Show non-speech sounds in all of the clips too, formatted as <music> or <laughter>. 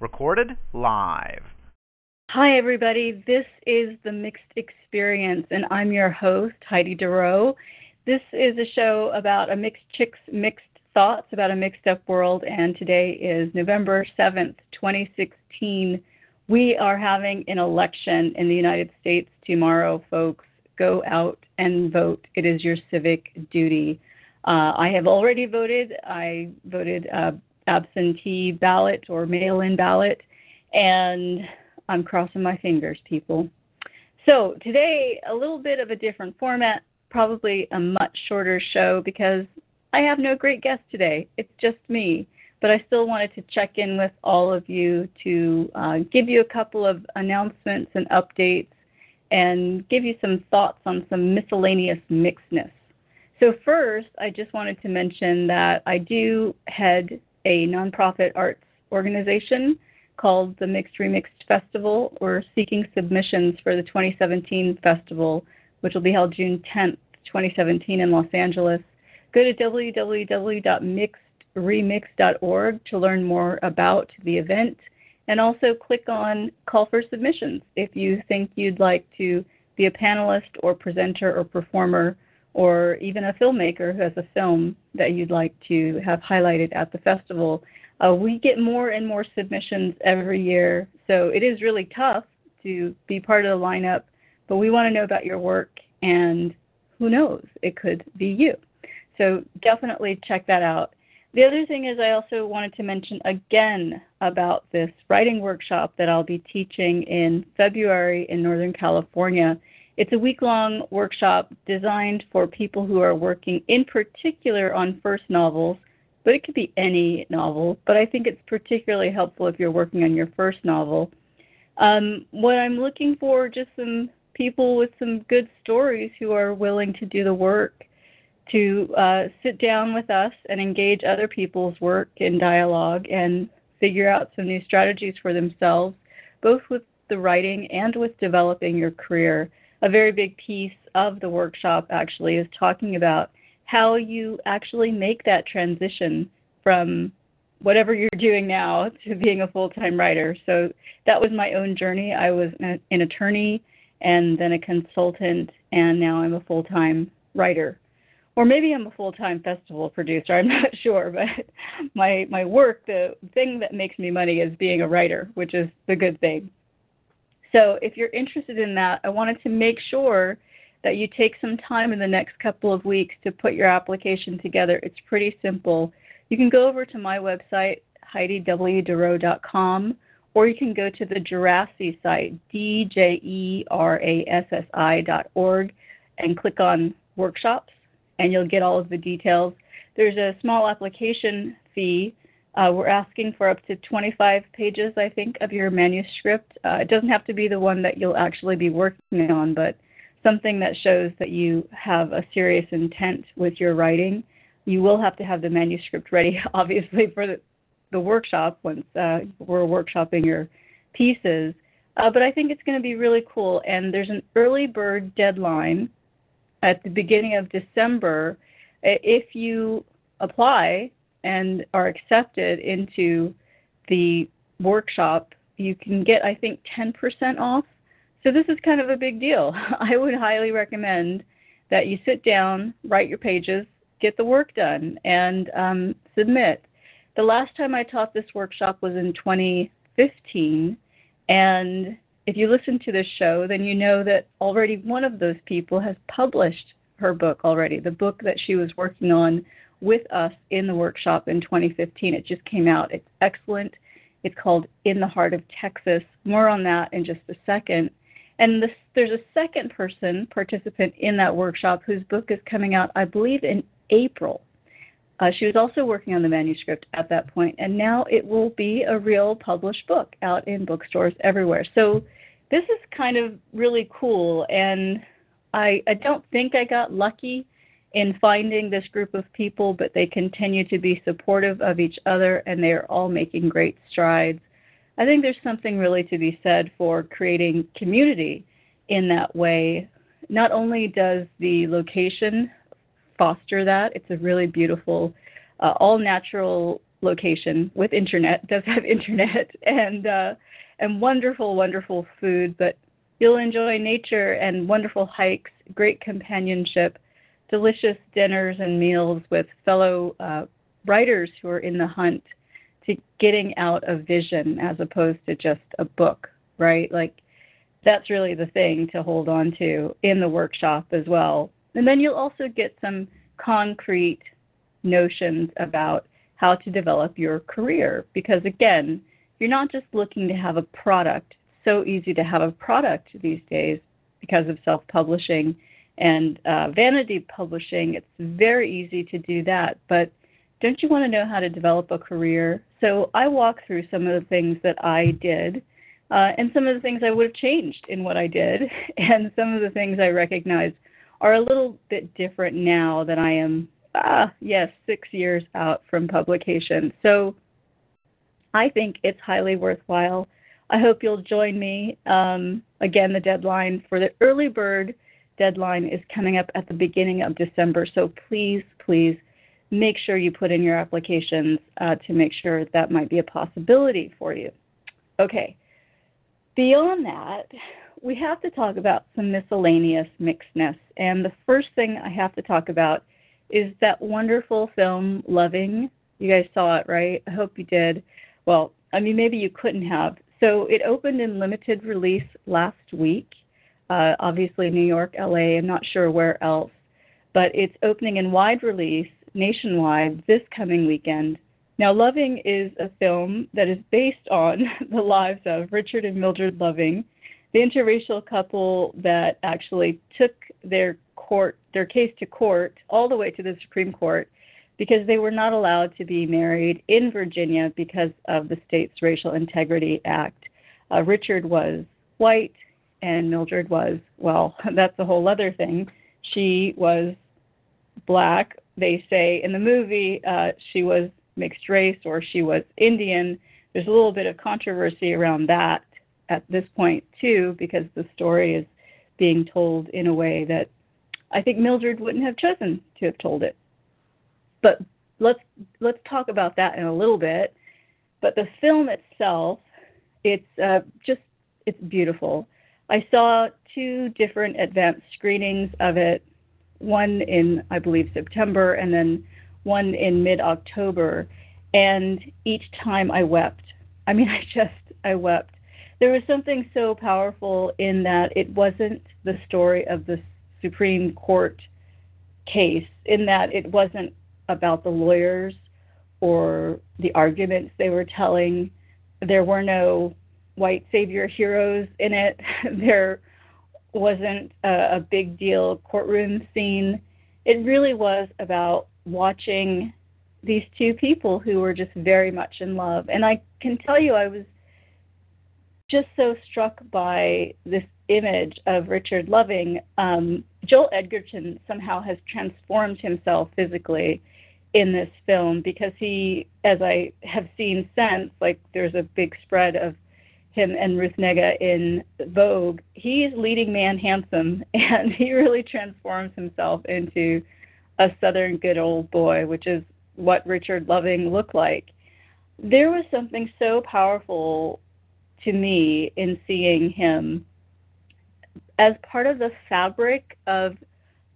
Recorded live. Hi, everybody. This is The Mixed Experience, and I'm your host, Heidi Durrow. This is a show about a mixed chick's mixed thoughts about a mixed up world, and today is November 7th, 2016. We are having an election in the United States tomorrow, folks. Go out and vote. It is your civic duty. Uh, I have already voted. I voted uh, absentee ballot or mail in ballot, and I'm crossing my fingers, people. So, today, a little bit of a different format, probably a much shorter show because I have no great guest today. It's just me. But I still wanted to check in with all of you to uh, give you a couple of announcements and updates and give you some thoughts on some miscellaneous mixedness. So, first, I just wanted to mention that I do head a nonprofit arts organization called the Mixed Remixed Festival. We're seeking submissions for the 2017 festival, which will be held June 10th, 2017, in Los Angeles. Go to www.mixedremixed.org to learn more about the event and also click on Call for Submissions if you think you'd like to be a panelist or presenter or performer or even a filmmaker who has a film that you'd like to have highlighted at the festival. Uh, we get more and more submissions every year, so it is really tough to be part of the lineup, but we want to know about your work, and who knows, it could be you. So definitely check that out. The other thing is, I also wanted to mention again about this writing workshop that I'll be teaching in February in Northern California. It's a week long workshop designed for people who are working in particular on first novels, but it could be any novel. But I think it's particularly helpful if you're working on your first novel. Um, what I'm looking for just some people with some good stories who are willing to do the work to uh, sit down with us and engage other people's work in dialogue and figure out some new strategies for themselves, both with the writing and with developing your career. A very big piece of the workshop actually is talking about how you actually make that transition from whatever you're doing now to being a full time writer. So that was my own journey. I was an attorney and then a consultant, and now I'm a full time writer or maybe I'm a full-time festival producer. I'm <laughs> not sure, but my my work, the thing that makes me money is being a writer, which is the good thing. So, if you're interested in that, I wanted to make sure that you take some time in the next couple of weeks to put your application together. It's pretty simple. You can go over to my website, HeidiWDurrow.com, or you can go to the Djerassi site, D-J-E-R-A-S-S-I dot org, and click on workshops and you'll get all of the details. There's a small application fee. Uh, we're asking for up to 25 pages, I think, of your manuscript. Uh, it doesn't have to be the one that you'll actually be working on, but something that shows that you have a serious intent with your writing. You will have to have the manuscript ready, <laughs> obviously, for the, the workshop once uh, we're workshopping your pieces. Uh, but I think it's going to be really cool. And there's an early bird deadline at the beginning of December, if you apply and are accepted into the workshop, you can get, I think, 10% off. So this is kind of a big deal. <laughs> I would highly recommend that you sit down, write your pages, get the work done, and um, submit. The last time I taught this workshop was in 2015, and if you listen to this show, then you know that already one of those people has published her book already, the book that she was working on with us in the workshop in 2015. It just came out. It's excellent. It's called In the Heart of Texas. More on that in just a second. And this, there's a second person, participant in that workshop, whose book is coming out, I believe, in April. Uh, she was also working on the manuscript at that point, and now it will be a real published book out in bookstores everywhere. So this is kind of really cool, and I, I don't think I got lucky in finding this group of people, but they continue to be supportive of each other, and they are all making great strides. I think there's something really to be said for creating community in that way. Not only does the location foster that, it's a really beautiful, uh, all natural location with internet, does have <laughs> internet, and uh, and wonderful, wonderful food. But you'll enjoy nature and wonderful hikes, great companionship, delicious dinners and meals with fellow uh, writers who are in the hunt to getting out a vision as opposed to just a book, right? Like that's really the thing to hold on to in the workshop as well. And then you'll also get some concrete notions about how to develop your career because again, you're not just looking to have a product. So easy to have a product these days because of self-publishing and uh, vanity publishing. It's very easy to do that, but don't you want to know how to develop a career? So I walk through some of the things that I did. Uh, and some of the things I would have changed in what I did, <laughs> and some of the things I recognize are a little bit different now that I am, ah, yes, six years out from publication. So I think it's highly worthwhile. I hope you'll join me. Um, again, the deadline for the early bird deadline is coming up at the beginning of December. So please, please make sure you put in your applications uh, to make sure that might be a possibility for you. Okay. Beyond that, we have to talk about some miscellaneous mixedness. And the first thing I have to talk about is that wonderful film, Loving. You guys saw it, right? I hope you did. Well, I mean, maybe you couldn't have. So it opened in limited release last week. Uh, obviously, New York, LA, I'm not sure where else. But it's opening in wide release nationwide this coming weekend. Now, Loving is a film that is based on <laughs> the lives of Richard and Mildred Loving, the interracial couple that actually took their court their case to court all the way to the Supreme Court because they were not allowed to be married in Virginia because of the state's Racial Integrity Act. Uh, Richard was white and Mildred was, well, <laughs> that's a whole other thing. She was black they say in the movie uh, she was mixed race or she was Indian. There's a little bit of controversy around that at this point too, because the story is being told in a way that I think Mildred wouldn't have chosen to have told it. But let's let's talk about that in a little bit. But the film itself, it's uh, just it's beautiful. I saw two different advanced screenings of it one in, I believe, September, and then one in mid October. And each time I wept. I mean, <laughs> I just, I wept. There was something so powerful in that it wasn't the story of the Supreme Court case, in that it wasn't about the lawyers or the arguments they were telling. There were no white savior heroes in it. <laughs> there wasn't a, a big deal courtroom scene. It really was about watching these two people who were just very much in love. And I can tell you, I was just so struck by this image of Richard Loving. Um, Joel Edgerton somehow has transformed himself physically in this film because he, as I have seen since, like there's a big spread of him and Ruth Negga in Vogue, he's leading man handsome, <laughs> and he really transforms himself into a Southern good old boy, which is what Richard Loving looked like. There was something so powerful to me in seeing him as part of the fabric of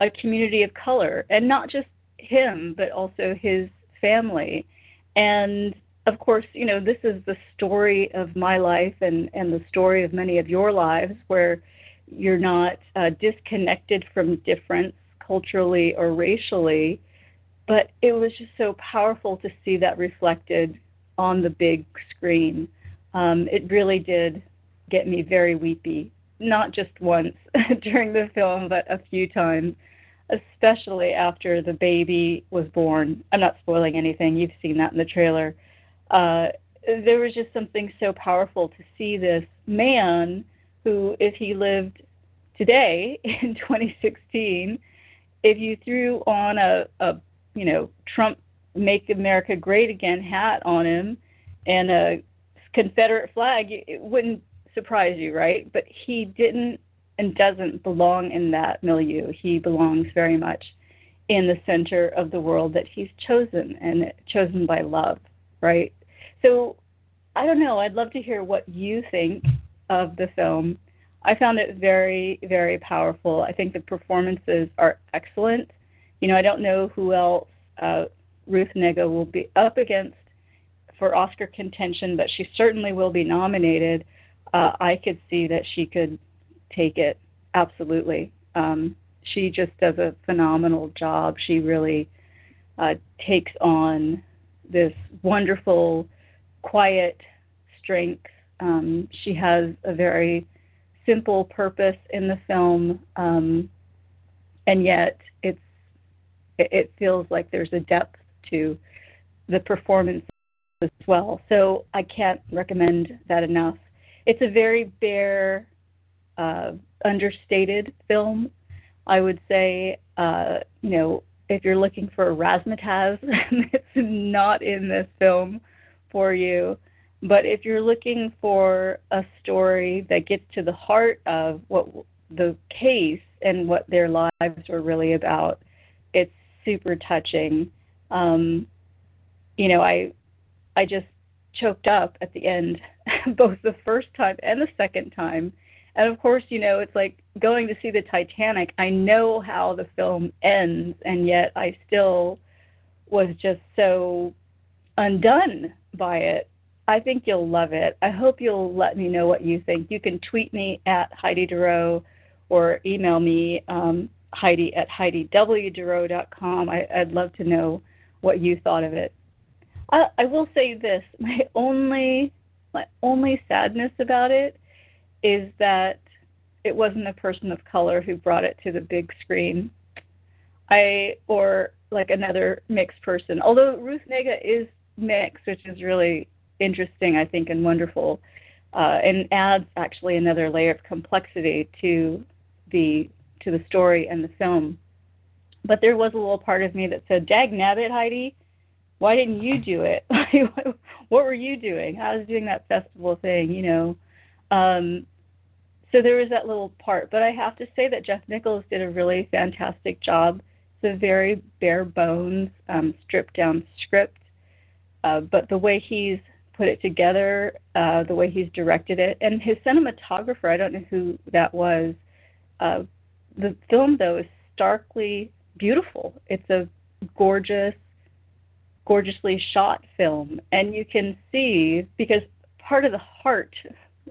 a community of color, and not just him, but also his family. And of course, you know, this is the story of my life and, and the story of many of your lives where you're not uh, disconnected from difference culturally or racially. But it was just so powerful to see that reflected on the big screen. Um, it really did get me very weepy, not just once <laughs> during the film, but a few times, especially after the baby was born. I'm not spoiling anything, you've seen that in the trailer uh, there was just something so powerful to see this man who, if he lived today <laughs> in 2016, if you threw on a, a you know Trump "Make America Great Again" hat on him and a Confederate flag, it wouldn't surprise you, right? But he didn't and doesn't belong in that milieu. He belongs very much in the center of the world that he's chosen and chosen by love. right? So I don't know. I'd love to hear what you think of the film. I found it very, very powerful. I think the performances are excellent. You know, I don't know who else uh, Ruth Negga will be up against for Oscar contention, but she certainly will be nominated. Uh, I could see that she could take it absolutely. Um, she just does a phenomenal job. She really uh, takes on this wonderful, quiet strength. Um, she has a very simple purpose in the film, um, and yet it's it, feels like there's a depth to the performance as well. So I can't recommend that enough. It's a very bare, uh, understated film. I would say, uh, you know, if you're looking for a razzmatazz, <laughs> it's not in this film for you. But if you're looking for a story that gets to the heart of what the case and what their lives were really about, it's super touching. Um, you know, I I just choked up at the end, <laughs> both the first time and the second time. And of course, you know, it's like going to see the Titanic. I know how the film ends, and yet I still was just so undone by it. I think you'll love it. I hope you'll let me know what you think. You can tweet me at Heidi Durrow or email me um, Heidi at HeidiWDurrow.com. I, I'd love to know what you thought of it. I, I will say this: <laughs> my only my only sadness about it is that it wasn't a person of color who brought it to the big screen. I or like another mixed person. Although Ruth Negga is mixed, which is really interesting, I think, and wonderful, uh, and adds actually another layer of complexity to the to the story and the film. But there was a little part of me that said, "Dag nabbit, Heidi, why didn't you do it? <laughs> what were you doing? I was doing that festival thing, you know." Um, so there was that little part, but I have to say that Jeff Nichols did a really fantastic job. It's a very bare bones, um, stripped down script, uh, but the way he's put it together, uh, the way he's directed it, and his cinematographer, I don't know who that was, uh, the film though is starkly beautiful. It's a gorgeous, gorgeously shot film, and you can see because part of the heart,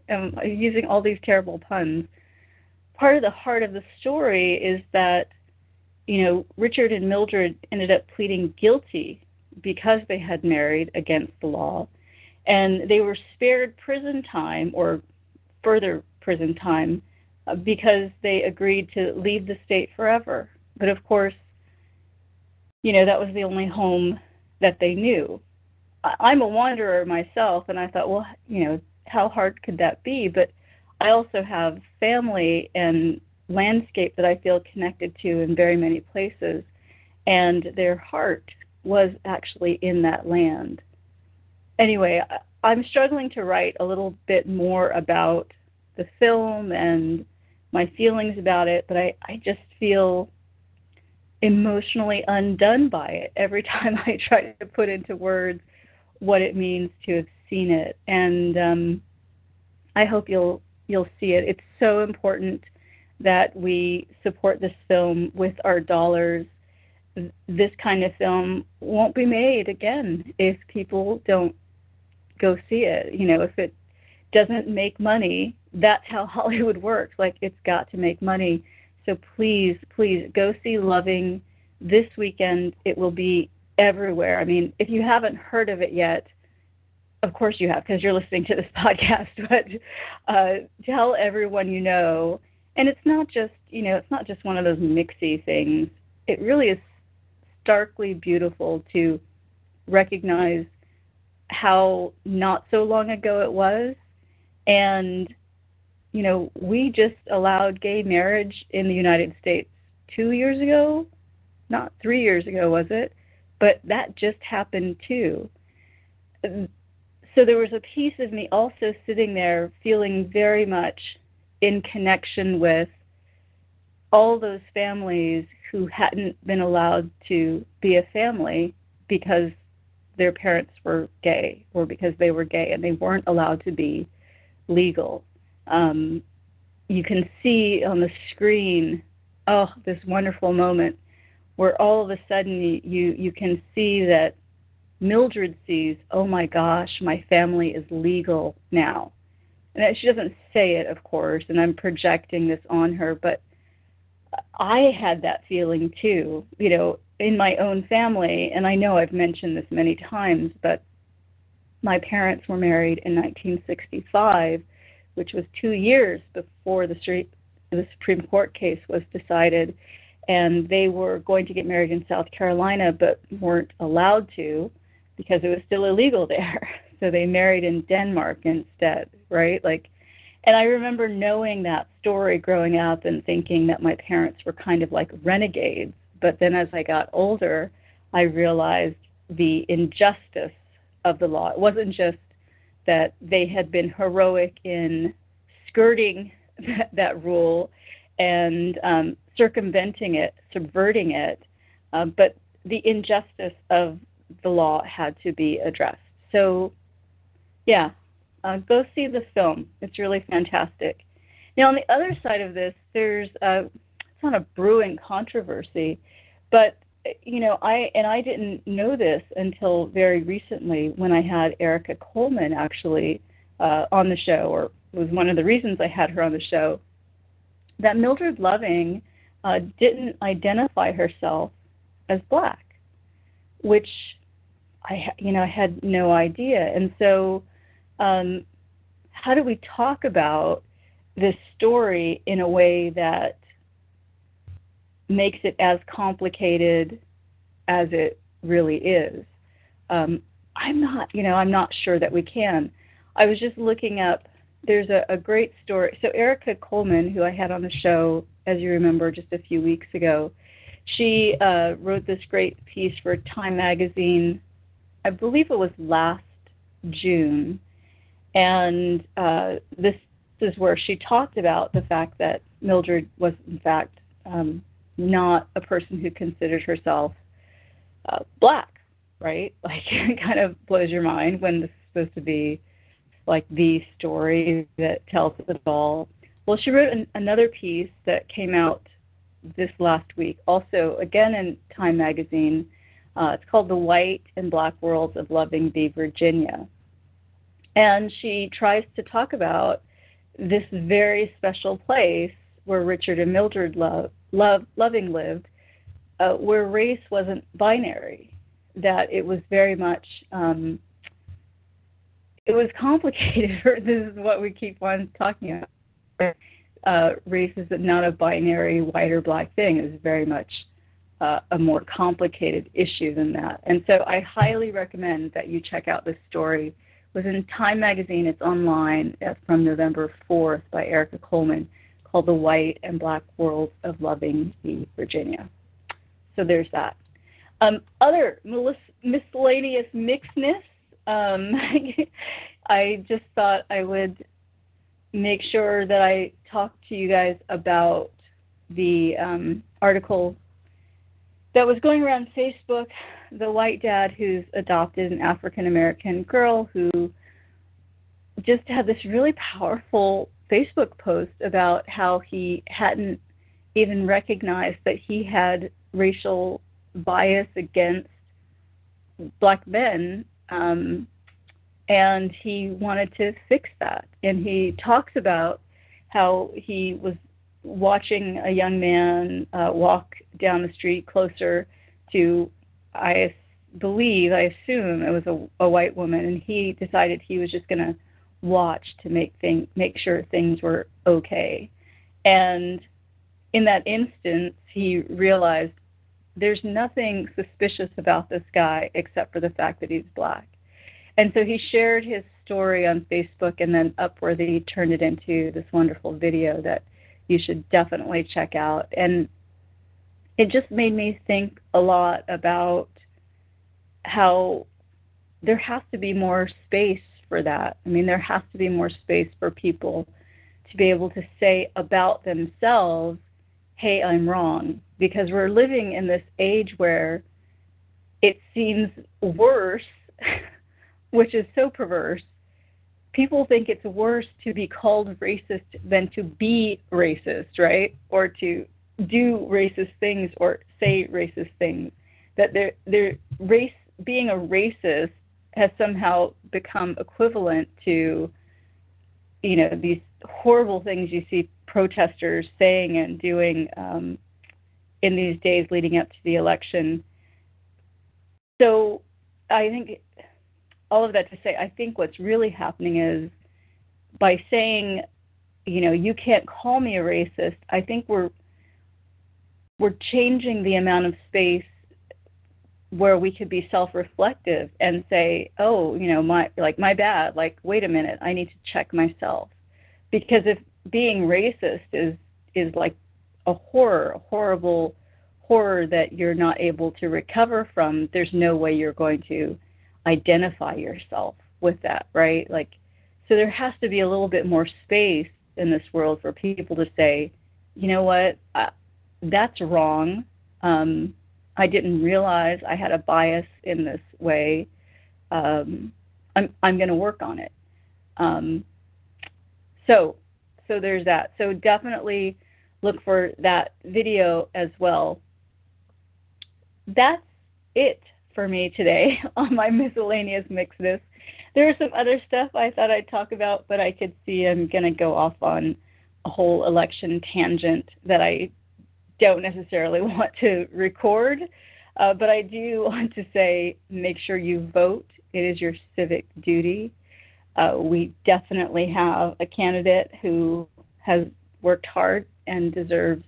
um, using all these terrible puns, part of the heart of the story is that you know Richard and Mildred ended up pleading guilty because they had married against the law, and they were spared prison time or further prison time uh, because they agreed to leave the state forever. But of course, you know, that was the only home that they knew. I'm a wanderer myself, and I thought, well, you know, how hard could that be? But I also have family and landscape that I feel connected to in very many places, and their heart was actually in that land. Anyway, I'm struggling to write a little bit more about the film and my feelings about it, but I, I just feel emotionally undone by it every <laughs> time I try to put into words what it means to have seen it. And um, I hope you'll you'll see it. It's so important that we support this film with our dollars. This kind of film won't be made again if people don't go see it. You know, if it doesn't make money, that's how <laughs> Hollywood works. Like it's got to make money. So please, please go see Loving this weekend. It will be everywhere. I mean, if you haven't heard of it yet, of course you have because you're listening to this <laughs> podcast. But uh, tell everyone you know. And it's not just you know, it's not just one of those mixy things. It really is starkly beautiful to recognize how not so long ago it was and you know, we just allowed gay marriage in the United States two years ago, not three years ago, was it? But that just happened too. So there was a piece of me also sitting there feeling very much in connection with all those families who hadn't been allowed to be a family because their parents were gay or because they were gay and they weren't allowed to be legal. Um, you can see on the screen, oh, this wonderful moment where all of a sudden you you can see that Mildred sees, oh my gosh, my family is legal now. And she doesn't say it, of course, and I'm projecting this on her, but I had that feeling too, you know, in my own family. And I know I've mentioned this many times, but my parents were married in 1965, which was two years before the, the Supreme Court case was decided. And they were going to get married in South Carolina, but weren't allowed to because it was still illegal <laughs> there. So they married in Denmark instead, right? Like, and I remember knowing that story growing up and thinking that my parents were kind of like renegades. But then as I got older, I realized the injustice of the law. It wasn't just that they had been heroic in skirting <laughs> that, that rule and um, circumventing it, subverting it, um, but the injustice of the law had to be addressed. So, yeah, uh, go see the film. It's really fantastic. Now, on the other side of this, there's a, it's not a brewing controversy, but you know, I and I didn't know this until very recently when I had Arica Coleman actually uh, on the show, or was one of the reasons I had her on the show. That Mildred Loving uh, didn't identify herself as black, which I you know I had no idea, and so um, how do we talk about this story in a way that makes it as complicated as it really is? Um, I'm not, you know, I'm not sure that we can. I was just looking up. There's a, a great story. So Arica Coleman, who I had on the show, as you remember, just a few weeks ago, she uh, wrote this great piece for Time Magazine I believe it was last June, and uh, this is where she talked about the fact that Mildred was in fact um, not a person who considered herself uh, black, right? <laughs> Like it kind of blows your mind when this is supposed to be like the story that tells it all. Well, she wrote an, another piece that came out this last week, also again in Time magazine uh, it's called The White and Black Worlds of Loving v. Virginia. And she tries to talk about this very special place where Richard and Mildred love, love, Loving lived, uh, where race wasn't binary, that it was very much, um, it was complicated. <laughs> this is what we keep on talking about. Uh, race is not a binary white or black thing. It was very much uh, a more complicated issue than that. And so I highly recommend that you check out this story. Was in Time Magazine. It's online uh, from November 4th by Arica Coleman called The White and Black Worlds of Loving v. Virginia. So there's that. Um, other miscellaneous mixedness, um, <laughs> I just thought I would make sure that I talk to you guys about the um, article that was going around Facebook, the white dad who's adopted an African American girl who just had this really powerful Facebook post about how he hadn't even recognized that he had racial bias against black men um, and he wanted to fix that. And he talks about how he was watching a young man uh, walk down the street closer to, I believe, I assume it was a, a white woman, and he decided he was just going to watch to make thing make sure things were okay. And in that instance, he realized there's nothing suspicious about this guy except for the fact that he's black. And so he shared his story on Facebook, and then Upworthy turned it into this wonderful video that you should definitely check out. And it just made me think a lot about how there has to be more space for that. I mean, there has to be more space for people to be able to say about themselves, hey, I'm wrong. Because we're living in this age where it seems worse <laughs> which is so perverse. People think it's worse to be called racist than to be racist, right? Or to do racist things or say racist things. That they're, they're race being a racist has somehow become equivalent to, you know, these horrible things you see protesters saying and doing um, in these days leading up to the election. So I think all of that to say, I think what's really happening is by saying, you know, you can't call me a racist. I think we're we're changing the amount of space where we could be self-reflective and say, oh, you know, my like my bad. Like, wait a minute, I need to check myself because if being racist is is like a horror, a horrible horror that you're not able to recover from, there's no way you're going to identify yourself with that, right? Like, so there has to be a little bit more space in this world for people to say, you know what, I, that's wrong. Um, I didn't realize I had a bias in this way. Um, I'm I'm going to work on it. Um, so so there's that. So definitely look for that video as well. That's it for me today <laughs> on my miscellaneous mixness. There was some other stuff I thought I'd talk about, but I could see I'm going to go off on a whole election tangent that I don't necessarily <laughs> want to record. Uh, but I do <laughs> want to say make sure you vote. It is your civic duty. Uh, we definitely have a candidate who has worked hard and deserves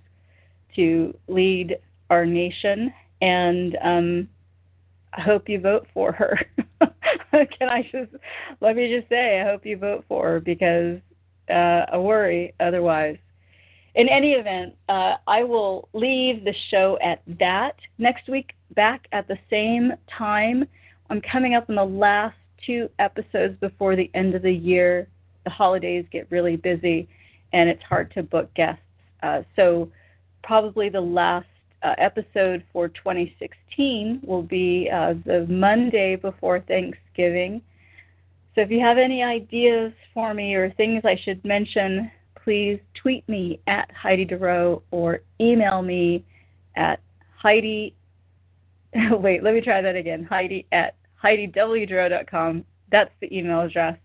to lead our nation. And um, I hope you vote for her. <laughs> Can I just let me just say, I hope you vote for her because uh, I worry otherwise. In any event, uh, I will leave the show at that. Next week, back at the same time. I'm coming up on the last two episodes before the end of the year. The holidays get really busy, and it's hard to book guests. Uh, so, probably the last uh, episode for 2016 will be uh, the Monday before Thanksgiving. So, if you have any ideas for me or things I should mention, please tweet me at Heidi Durrow or email me at Heidi. <laughs> Wait, let me try that again. Heidi at HeidiWDurrow.com. That's the email address.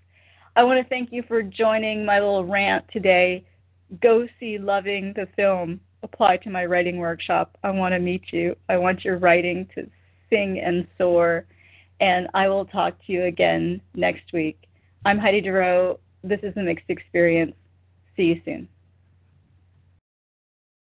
I want to thank you for joining my little rant today. Go see Loving the film. Apply to my writing workshop. I want to meet you. I want your writing to sing and soar. And I will talk to you again next week. I'm Heidi Durrow. This is the Mixed Experience. See you soon.